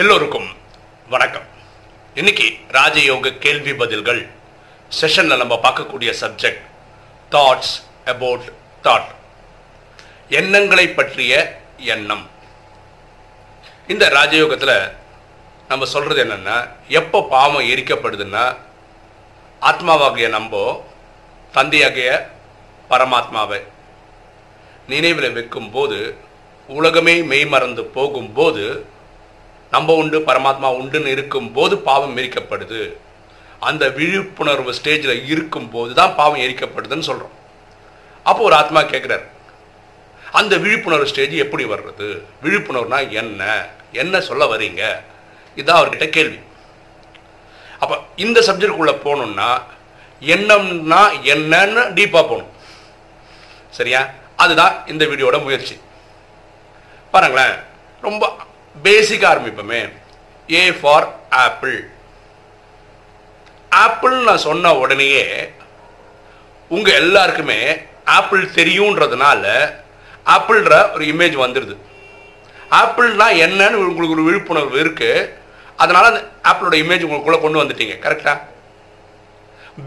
எல்லோருக்கும் வணக்கம். இன்னைக்கு ராஜயோக கேள்வி பதில்கள். செஷன்ல நம்ம பார்க்கக்கூடிய சப்ஜெக்ட் தாட்ஸ் அபவுட் தாட் எண்ணங்களை பற்றிய எண்ணம். இந்த ராஜயோகத்தில் நம்ம சொல்றது என்னன்னா எப்போ பாவம் எரிக்கப்படுதுன்னா ஆத்மாவாகிய நம்போ தந்தையாகிய பரமாத்மாவை நினைவில் வைக்கும்போது உலகமே மெய்மறந்து போகும்போது நம்ம உண்டு பரமாத்மா உண்டுன்னு இருக்கும் போது பாவம் எரிக்கப்படுது. அந்த விழிப்புணர்வு ஸ்டேஜில் இருக்கும்போது தான் பாவம் எரிக்கப்படுதுன்னு சொல்கிறோம் அப்போ ஒரு ஆத்மா கேட்குறாரு அந்த விழிப்புணர்வு ஸ்டேஜ் எப்படி வர்றது? விழிப்புணர்வுனா என்ன? என்ன சொல்ல வரீங்க? இதுதான் அவர்கிட்ட கேள்வி. அப்போ இந்த சப்ஜெக்டுக்குள்ளே போகணுன்னா எண்ணம்னா என்னன்னு டீப்பாக போகணும். சரியா? அதுதான் இந்த வீடியோட முயற்சி. பாருங்களேன் ரொம்ப பேசிக் ஆரம்பிப்போமே. ஏ ஃபார் ஆப்பிள் ஆப்பிள் நான் சொன்ன உடனேயே உங்கள் எல்லாருக்குமே ஆப்பிள் தெரியுன்றதுனால ஆப்பிள்ன்ற ஒரு இமேஜ் வந்துடுது ஆப்பிள்னா என்னன்னு உங்களுக்கு ஒரு விழிப்புணர்வு இருக்கு. அதனால அந்த ஆப்பிளோட இமேஜ் உங்களுக்குள்ள கொண்டு வந்துட்டீங்க. கரெக்டா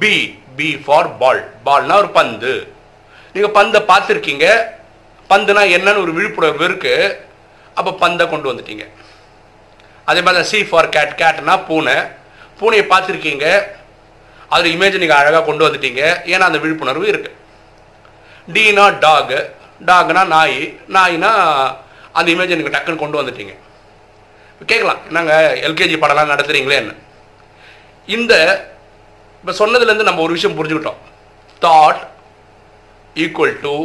பி பி ஃபார் பால் பால்னா ஒரு பந்து. நீங்கள் பந்தை பார்த்துருக்கீங்க. பந்துனா என்னன்னு ஒரு விழிப்புணர்வு இருக்குது அப்போ பந்தை கொண்டு வந்துட்டீங்க. அதே மாதிரி தான் சி ஃபார் கேட் கேட்னா பூனை. பூனையை பார்த்துருக்கீங்க. அதில் இமேஜ் நீங்கள் அழகாக கொண்டு வந்துட்டீங்க. ஏன்னா அந்த விழிப்புணர்வு இருக்குது டீனா டாக் டாக்னா நாய். நாய்னா அந்த இமேஜை நீங்கள் டக்குன்னு கொண்டு வந்துட்டீங்க. கேட்கலாம் நாங்கள் எல்கேஜி படம்லாம் நடத்துகிறீங்களேன்னு என்ன? இந்த இப்போ சொன்னதுலேருந்து நம்ம ஒரு விஷயம் புரிஞ்சுக்கிட்டோம். Thought equal to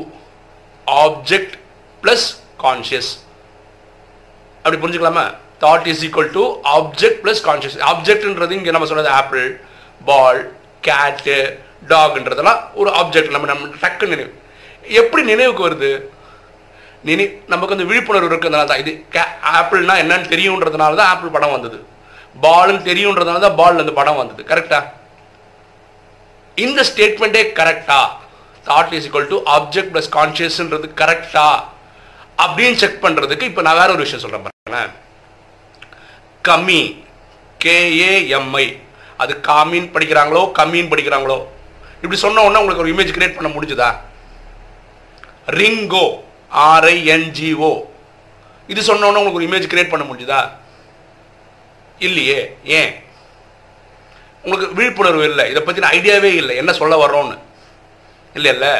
object plus conscious அப்படி புரிஞ்சுக்கலாமா? Thought is equal to object plus conscious ஆப்ஜெக்ட்ன்றது இங்கே நம்ம சொன்னது ஆப்பிள் பால் கேட்டு டாக்ன்றதெல்லாம் ஒரு ஆப்ஜெக்ட் நம்ம நம்ம டக்கு நினைவு. எப்படி நினைவுக்கு வருது? நினை நமக்கு அந்த விழிப்புணர்வு இருக்கிறதுனால தான். இது கே ஆப்பிள்னா என்னன்னு தெரியுன்றதுனால தான் ஆப்பிள் படம் வந்தது. பால்னு தெரியுன்றதுனால தான் பால் அந்த படம் வந்தது. கரெக்டா இந்த ஸ்டேட்மெண்ட்டே கரெக்டா thought is equal to object plus கான்ஷியஸ்ன்றது கரெக்டா அப்படின்னு செக் பண்ணுறதுக்கு இப்போ நான் வேற ஒரு விஷயம் சொல்கிறேன் கம்மி கேஏஎம்ஐ அது காமின் படிக்கிறாங்களோ கம்மின்னு படிக்கிறாங்களோ. இப்படி சொன்ன உடனே உங்களுக்கு ஒரு இமேஜ் கிரியேட் பண்ண முடிஞ்சுதா? ரிங்கோ ஆர்ஐஎன்ஜிஓ இது சொன்ன உடனே உங்களுக்கு ஒரு இமேஜ் கிரியேட் பண்ண முடிஞ்சுதா? இல்லையே ஏன்? உங்களுக்கு விழிப்புணர்வு இல்லை. இதை பற்றின ஐடியாவே இல்லை. என்ன சொல்ல வர்றோம்னு. இல்லை இல்லை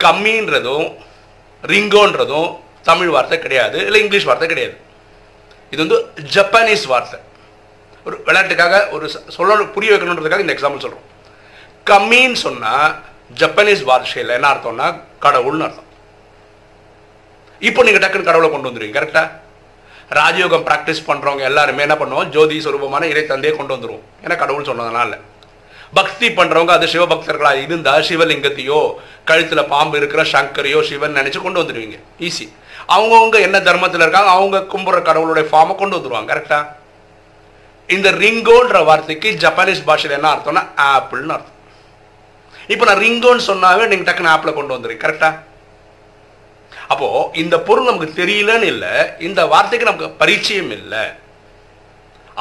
கம்மின்றதும் ரிங்கோன்றதும் தமிழ் வார்த்தை கிடையாது இல்லை இங்கிலீஷ் வார்த்தை கிடையாது. இது வந்து ஜப்பானீஸ் வார்த்தை. ஒரு விளையாட்டுக்காக ஒரு சொல்ல புரிய வைக்கணுன்றதுக்காக இந்த எக்ஸாம்பிள் சொல்கிறோம் கம்மின்னு சொன்னால் ஜப்பானீஸ் பாஷையில் என்ன அர்த்தம்னா கடவுள்னு அர்த்தம். இப்போ நீங்கள் டக்குன்னு கடவுளை கொண்டு வந்துடுவீங்க கரெக்டாக ராஜயோகம் ப்ராக்டிஸ் பண்ணுறவங்க எல்லாருமே என்ன பண்ணுவோம்? ஜோதி சுரூபமான இறை தந்தையை கொண்டு வந்துருவோம். ஏன்னா கடவுள் சொன்னதுனால. பக்தி பண்ணுறவங்க அது சிவபக்தர்களாக இருந்தால் சிவலிங்கத்தையோ கழுத்தில் பாம்பு இருக்கிற சங்கரையோ சிவன் நினச்சி கொண்டு வந்துடுவீங்க ஈஸி அவங்கவுங்க என்ன தர்மத்தில் இருக்காங்க அவங்க கும்புற கடவுளுடைய ஃபார்மை கொண்டு வந்துருவாங்க கரெக்டா இந்த ரிங்கோன்ற வார்த்தைக்கு ஜப்பானீஸ் பாஷையில் என்ன அர்த்தம்னா ஆப்பிள்னு அர்த்தம். இப்போ நான் ரிங்கோன்னு சொன்னாவே நீங்கள் டக்குன்னு ஆப்பில் கொண்டு வந்துடுங்க கரெக்டா அப்போ இந்த பொருள் நமக்கு தெரியலன்னு இல்லை இந்த வார்த்தைக்கு நமக்கு பரிச்சயம் இல்லை.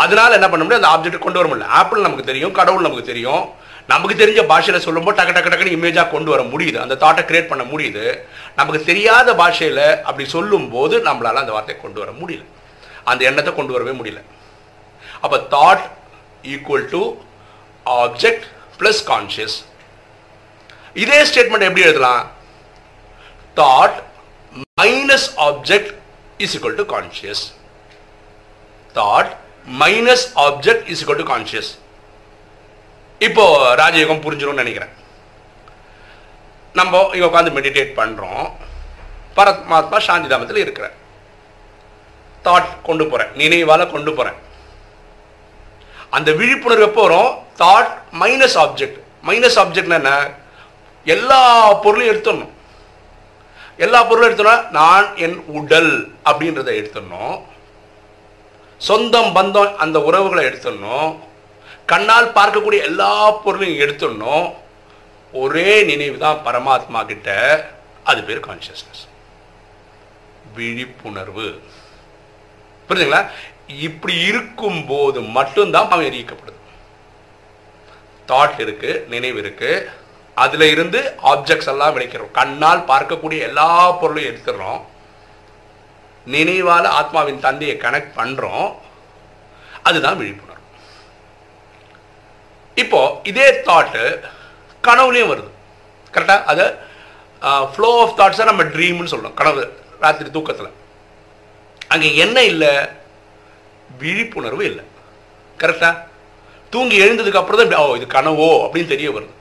அதனால என்ன பண்ண முடியும் அந்த ஆப்ஜெக்ட் கொண்டு வர முடியல. ஆப்பிள் நமக்கு தெரியும் கடவுள் நமக்கு தெரியும். நமக்கு தெரிஞ்ச பாஷையில் சொல்லும்போது டக்கு டக்கு டக்குன்னு இமேஜாக கொண்டு வர முடியுது. அந்த தாட்டை கிரியேட் பண்ண முடியுது. நமக்கு தெரியாத பாஷையில் அப்படி சொல்லும்போது நம்மளால அந்த வார்த்தையை கொண்டு வர முடியல. அந்த எண்ணத்தை கொண்டு வரவே முடியல. அப்போ thought equal to object plus conscious இதே ஸ்டேட்மெண்ட் எப்படி எழுதலாம்? Thought minus object is equal to conscious thought minus object is equal to conscious இப்போ ராஜயோகம் புரிஞ்சிடும்னு நினைக்கிறேன். நம்ம இங்கே உட்காந்து மெடிடேட் பண்ணுறோம் பரமாத்மா சாந்தி தாமத்தில் இருக்கிறேன் தாட் கொண்டு போகிறேன் நினைவால் கொண்டு போகிறேன் அந்த விழிப்புணர்வு எப்போ தாட் மைனஸ் ஆப்ஜெக்ட் மைனஸ் ஆப்ஜெக்ட்னா என்ன? எல்லா பொருளையும் எடுத்துடணும். எல்லா பொருளும் எடுத்தோம்னா நான் என் உடல் அப்படின்றத எடுத்துடணும். சொந்தம் பந்தம் அந்த உறவுகளை எடுத்துடணும். கண்ணால் பார்க்கக்கூடிய எல்லா பொருளையும் எடுத்துடணும். ஒரே நினைவு தான் பரமாத்மா கிட்ட. அது பேர் கான்சியஸ்னஸ் விழிப்புணர்வு. புரிஞ்சுங்களா? இப்படி இருக்கும் போது மட்டும்தான் அவன் எரிக்கப்படுது தாட் இருக்கு நினைவு இருக்கு. அதுல இருந்து ஆப்ஜெக்ட்ஸ் எல்லாம் விளைக்கிறோம். கண்ணால் பார்க்கக்கூடிய எல்லா பொருளையும் எடுத்துடுறோம். நினைவால ஆத்மாவின் தந்தையை கனெக்ட் பண்றோம். அதுதான் விழிப்புணர்வு. இப்போ இதே தாட்டு கனவுலையும் வருது. கரெக்டாக அது ஃப்ளோ ஆஃப் தாட்ஸை நம்ம ட்ரீம்னு சொல்கிறோம் கனவு ராத்திரி தூக்கத்தில். அங்கே என்ன இல்லை? விழிப்புணர்வு இல்லை. கரெக்டாக தூங்கி எழுந்ததுக்கு அப்புறம் தான் ஓ இது கனவோ அப்படின்னு தெரிய வருது.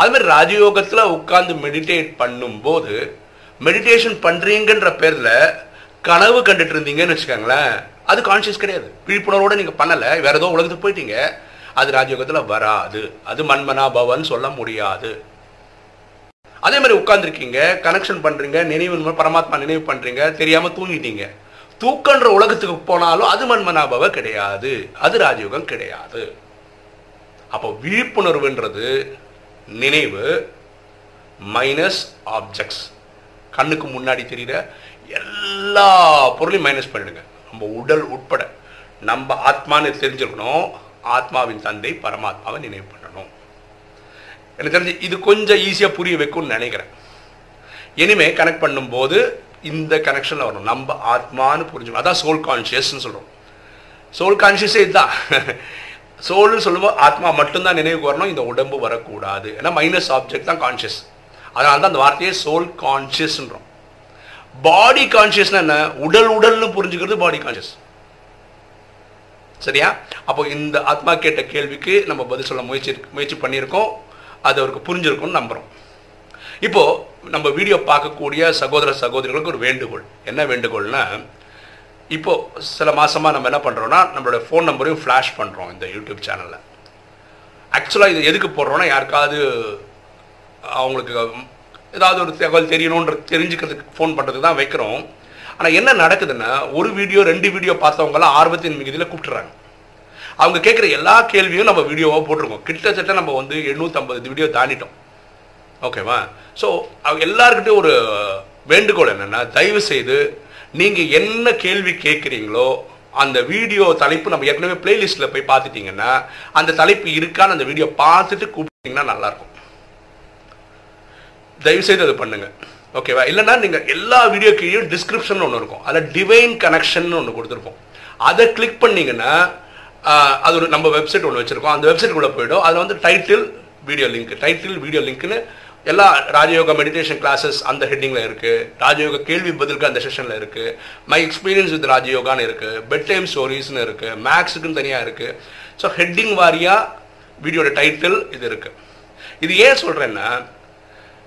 அதுமாதிரி ராஜயோகத்தில் உட்காந்து மெடிடேட் பண்ணும்போது மெடிடேஷன் பண்ணுறீங்கன்ற பேரில் கனவு கண்டுட்டு இருந்தீங்கன்னு வச்சுக்கோங்களேன் அது கான்ஷியஸ் கிடையாது. விழிப்புணர்வோட நீங்கள் பண்ணலை வேறு ஏதோ உலகத்துக்கு போயிட்டீங்க அது ராஜயோகத்தில் வராது. அது மன்மனா பவன் சொல்ல முடியாது. அதே மாதிரி உட்காந்துருக்கீங்க கனெக்ஷன் பண்ணுறீங்க நினைவு பரமாத்மா நினைவு பண்ணுறீங்க தெரியாமல் தூங்கிட்டீங்க. தூக்கன்ற உலகத்துக்கு போனாலும் அது மன்மனாபவ கிடையாது. அது ராஜயோகம் கிடையாது. அப்போ விழிப்புணர்வுன்றது நினைவு மைனஸ் ஆப்ஜெக்ட்ஸ் கண்ணுக்கு முன்னாடி தெரிகிற எல்லா பொருளையும் மைனஸ் பண்ணிடுங்க. நம்ம உடல் உட்பட. நம்ம ஆத்மான்னு தெரிஞ்சிருக்கணும் ஆத்மாவின் தந்தை பரமாத்மாவை நினைவு பண்ணணும். எனக்கு தெரிஞ்சு இது கொஞ்சம் ஈஸியாக புரிய வைக்கும்னு நினைக்கிறேன். இனிமே கனெக்ட் பண்ணும்போது இந்த கனெக்ஷனில் வரணும். நம்ம ஆத்மான்னு புரிஞ்சுக்கணும். அதான் சோல் கான்ஷியஸ்ன்னு சொல்கிறோம் சோல் கான்ஷியஸே இதுதான். சோல்னு சொல்லும்போது ஆத்மா மட்டும்தான் நினைவுக்கு வரணும். இந்த உடம்பு வரக்கூடாது. ஏன்னா மைனஸ் ஆப்ஜெக்ட் தான் கான்ஷியஸ் அதனால தான் அந்த வார்த்தையே சோல் கான்ஷியஸ்ன்றோம் பாடி கான்ஷியஸ்னா என்ன? உடல் உடல்னு புரிஞ்சுக்கிறது பாடி கான்ஷியஸ் சரியா? அப்போ இந்த ஆத்மா கேட்ட கேள்விக்கு நம்ம பதில் சொல்ல முயற்சி முயற்சி பண்ணியிருக்கோம். அது அவருக்கு புரிஞ்சிருக்கும்னு நம்புகிறோம் இப்போது நம்ம வீடியோ பார்க்கக்கூடிய சகோதர சகோதரிகளுக்கு ஒரு வேண்டுகோள். என்ன வேண்டுகோள்னா இப்போது சில மாதமாக நம்ம என்ன பண்ணுறோன்னா நம்மளோட ஃபோன் நம்பரையும் ஃப்ளாஷ் பண்ணுறோம் இந்த யூடியூப் சேனலில் ஆக்சுவலாக இது எதுக்கு போடுறோன்னா யாருக்காவது அவங்களுக்கு ஏதாவது ஒரு தகவல் தெரியணுன்ற தெரிஞ்சுக்கிறதுக்கு ஃபோன் பண்ணுறதுக்கு தான் வைக்கிறோம். ஆனால் என்ன நடக்குதுன்னா ஒரு வீடியோ ரெண்டு வீடியோ பார்த்தவங்கலாம் ஆர்வத்தின் மிகுதியில் கூப்பிட்டுறாங்க. அவங்க கேட்குற எல்லா கேள்வியும் நம்ம வீடியோவாக போட்டிருக்கோம். கிட்டத்தட்ட நம்ம வந்து எண்ணூற்றம்பது வீடியோ தாண்டிட்டோம். ஓகேவா? ஸோ எல்லாருக்கிட்டையும் ஒரு வேண்டுகோள் என்னென்னா தயவு செய்து நீங்கள் என்ன கேள்வி கேட்குறீங்களோ அந்த வீடியோ தலைப்பு நம்ம ஏற்கனவே பிளேலிஸ்ட்டில் போய் பார்த்துட்டிங்கன்னா அந்த தலைப்பு இருக்கான்னு அந்த வீடியோ பார்த்துட்டு கூப்பிட்டீங்கன்னா நல்லாயிருக்கும். தயவு செய்து அது பண்ணுங்கள் ஓகேவா இல்லைன்னா நீங்கள் எல்லா வீடியோ கீழே டிஸ்கிரிப்ஷன் ஒன்று இருக்கும். அதில் டிவைன் கனெக்ஷன் ஒன்று கொடுத்துருப்போம். அதை கிளிக் பண்ணீங்கன்னா அது ஒரு நம்ம வெப்சைட் ஒன்று வச்சுருக்கோம். அந்த வெப்சைட்டுக்குள்ளே போய்டும். அதில் வந்து title video link title video லிங்க்னு எல்லா ராஜயோகா மெடிடேஷன் கிளாஸஸ் அந்த ஹெட்டிங்கில் இருக்குது ராஜயோக கேள்வி பதிலுக்கு அந்த செஷனில் இருக்குது மை எக்ஸ்பீரியன்ஸ் வித் ராஜயோகான்னு இருக்குது பெட் டைம் ஸ்டோரிஸ்னு இருக்குது மேக்ஸுக்குன்னு தனியாக இருக்குது ஸோ ஹெட்டிங் வாரியாக வீடியோட டைட்டில் இது இருக்குது இது ஏன் சொல்கிறேன்னா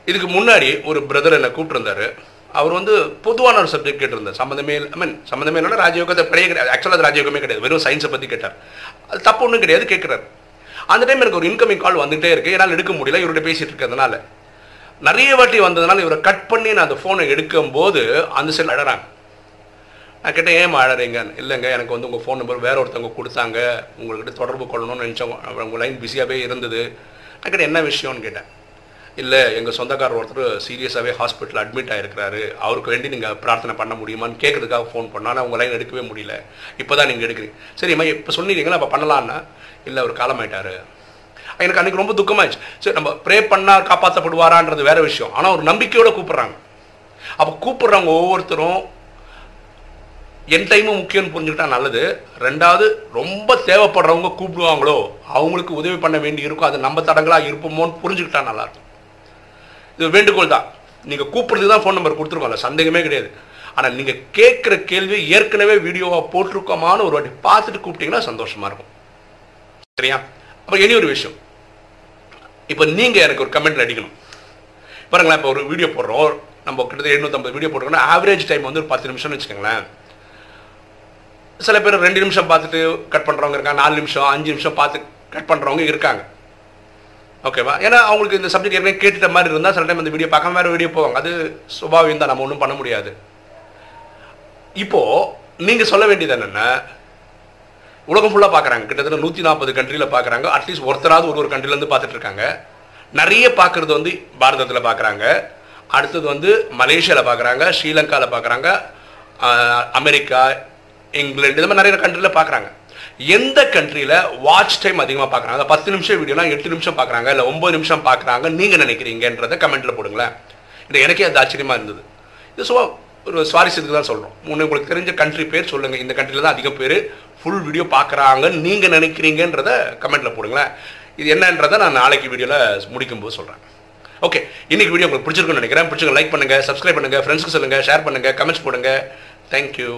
இதுக்கு முன்னாடி ஒரு பிரதர் என்னை கூப்பிட்டுருந்தாரு. அவர் வந்து பொதுவான ஒரு சப்ஜெக்ட் கேட்டிருந்தார். சம்மந்தமே ஐ மீன் சம்மந்தமே இல்லைன்னா ராஜயோகத்தை கிடையாது. கிடையாது ஆக்சுவலாக அது ராஜயோகமே கிடையாது. வெறும் சயின்ஸை பற்றி கேட்டார். அது தப்பு ஒன்றும் கிடையாது கேட்குறாரு. அந்த டைம் எனக்கு ஒரு இன்கமிங் கால் வந்துகிட்டே இருக்கு. என்னால் எடுக்க முடியல. இவர்கிட்ட பேசிகிட்டு இருக்கிறதுனால. நிறைய வாட்டி வந்ததுனால இவரை கட் பண்ணி நான் அந்த ஃபோனை எடுக்கும்போது அந்த சைடில் அழறாங்க. நான் கேட்டேன் ஏன் அழறீங்க? இல்லைங்க. எனக்கு வந்து உங்கள் ஃபோன் நம்பர் வேற ஒருத்தவங்க கொடுத்தாங்க. உங்கள்கிட்ட தொடர்பு கொள்ளணும்னு நினச்சோம் உங்கள் லைன் பிஸியாகவே இருந்தது. நான் கேட்டேன் என்ன விஷயம்னு? கேட்டேன். இல்லை எங்கள் சொந்தக்காரர் ஒருத்தர் சீரியஸாகவே ஹாஸ்பிட்டல் அட்மிட் ஆகிருக்கிறாரு அவருக்கு வேண்டி நீங்கள் பிரார்த்தனை பண்ண முடியுமான்னு கேட்குறதுக்காக ஃபோன் பண்ணோம் ஆனால் உங்கள் லைன் எடுக்கவே முடியல. இப்போ தான் நீங்கள் எடுக்கிறீங்க சரிம்மா இப்போ சொன்னீங்களா அப்போ பண்ணலான்னா? இல்லை அவர் காலமாயிட்டார். எனக்கு அன்றைக்கி ரொம்ப துக்கமாயிடுச்சு. சரி நம்ம ப்ரே பண்ணால் காப்பாற்றப்படுவாரான்றது வேற விஷயம். ஆனால் ஒரு நம்பிக்கையோடு கூப்பிட்றாங்க. அப்போ கூப்பிட்றவங்க ஒவ்வொருத்தரும் என் டைமும் முக்கியம்னு புரிஞ்சுக்கிட்டா நல்லது. ரெண்டாவது ரொம்ப தேவைப்படுறவங்க கூப்பிடுவாங்களோ அவங்களுக்கு உதவி பண்ண வேண்டி இருக்கும் அது நம்ம தடங்களாக இருப்போமோன்னு புரிஞ்சுக்கிட்டா நல்லாயிருக்கும் இது வேண்டுகோள் தான். நீங்கள் கூப்பிட்றது தான் ஃபோன் நம்பர் கொடுத்துருக்கோம்ல சந்தேகமே கிடையாது. ஆனால் நீங்கள் கேட்குற கேள்வி ஏற்கனவே வீடியோவாக போட்டிருக்கோமான்னு ஒரு வாட்டி பார்த்துட்டு கூப்பிட்டீங்கன்னா சந்தோஷமாக இருக்கும். சரியா? அப்புறம் இனி ஒரு விஷயம். இப்போ நீங்கள் எனக்கு ஒரு கமெண்ட் அடிக்கணும். பாருங்களேன் இப்போ ஒரு வீடியோ போடுறோம். நம்ம கிட்டத்தட்ட எழுநூற்றம்பது வீடியோ போட்டிருக்கோம்னா ஆவரேஜ் டைம் வந்து ஒரு பத்து நிமிஷம்னு வச்சுக்கோங்களேன். சில பேர் ரெண்டு நிமிஷம் பார்த்துட்டு கட் பண்ணுறவங்க இருக்காங்க நாலு நிமிஷம் அஞ்சு நிமிஷம் பார்த்து கட் பண்ணுறவங்க இருக்காங்க. ஓகேவா ஏன்னா அவங்களுக்கு இந்த சப்ஜெக்ட் ஏற்கனவே கேட்டுட்ட மாதிரி இருந்தால் சில டைம் அந்த வீடியோ பார்க்காம வேறு வீடியோ போவாங்க. அது சுபாவியம் தான். நம்ம ஒன்றும் பண்ண முடியாது. இப்போது நீங்கள் சொல்ல வேண்டியது என்னென்னா உலகம் ஃபுல்லாக பார்க்குறாங்க கிட்டத்தட்ட நூற்றி நாற்பது கண்ட்ரியில் பார்க்குறாங்க அட்லீஸ்ட் ஒருத்தராவது ஒரு ஒரு கண்ட்ரிலேருந்து பார்த்துட்டு இருக்காங்க. நிறைய பார்க்குறது வந்து பாரதத்தில் பார்க்குறாங்க அடுத்தது வந்து மலேசியாவில் பார்க்குறாங்க ஸ்ரீலங்காவில் பார்க்குறாங்க அமெரிக்கா இங்கிலாந்து இந்த மாதிரி நிறைய கண்ட்ரியில் பார்க்குறாங்க எந்த கண்ட்ரியில் வாட்ச் டைம் அதிகமாக பார்க்குறாங்க? பத்து நிமிஷம் வீடியோலாம் எட்டு நிமிஷம் பார்க்குறாங்க இல்லை ஒம்பது நிமிஷம் பார்க்குறாங்க நீங்கள் நினைக்கிறீங்கன்றதை கமெண்ட்டில் போடுங்களேன். இது எனக்கே அது ஆச்சரியமாக இருந்தது. இது சும்மா ஒரு சுவாரஸ்யத்துக்கு தான் சொல்கிறோம் முன்னே உங்களுக்கு தெரிஞ்ச கண்ட்ரி பேர் சொல்லுங்கள் இந்த கண்ட்ரியில் தான் அதிக பேர் ஃபுல் வீடியோ பார்க்குறாங்க நீங்கள் நினைக்கிறீங்கன்றத கமெண்ட்டில் போடுங்களேன். இது என்னன்றதை நான் நாளைக்கு வீடியோவில் முடிக்கும்போது சொல்கிறேன் ஓகே இன்னைக்கு வீடியோ உங்களுக்கு பிடிச்சிருக்குன்னு நினைக்கிறேன். பிடிச்சிருக்க லைக் பண்ணுங்கள் சப்ஸ்கிரைப் பண்ணுங்கள் ஃப்ரெண்ட்ஸ்க்கு சொல்லுங்கள் ஷேர் பண்ணுங்கள் கமெண்ட்ஸ் போடுங்க. தேங்க்யூ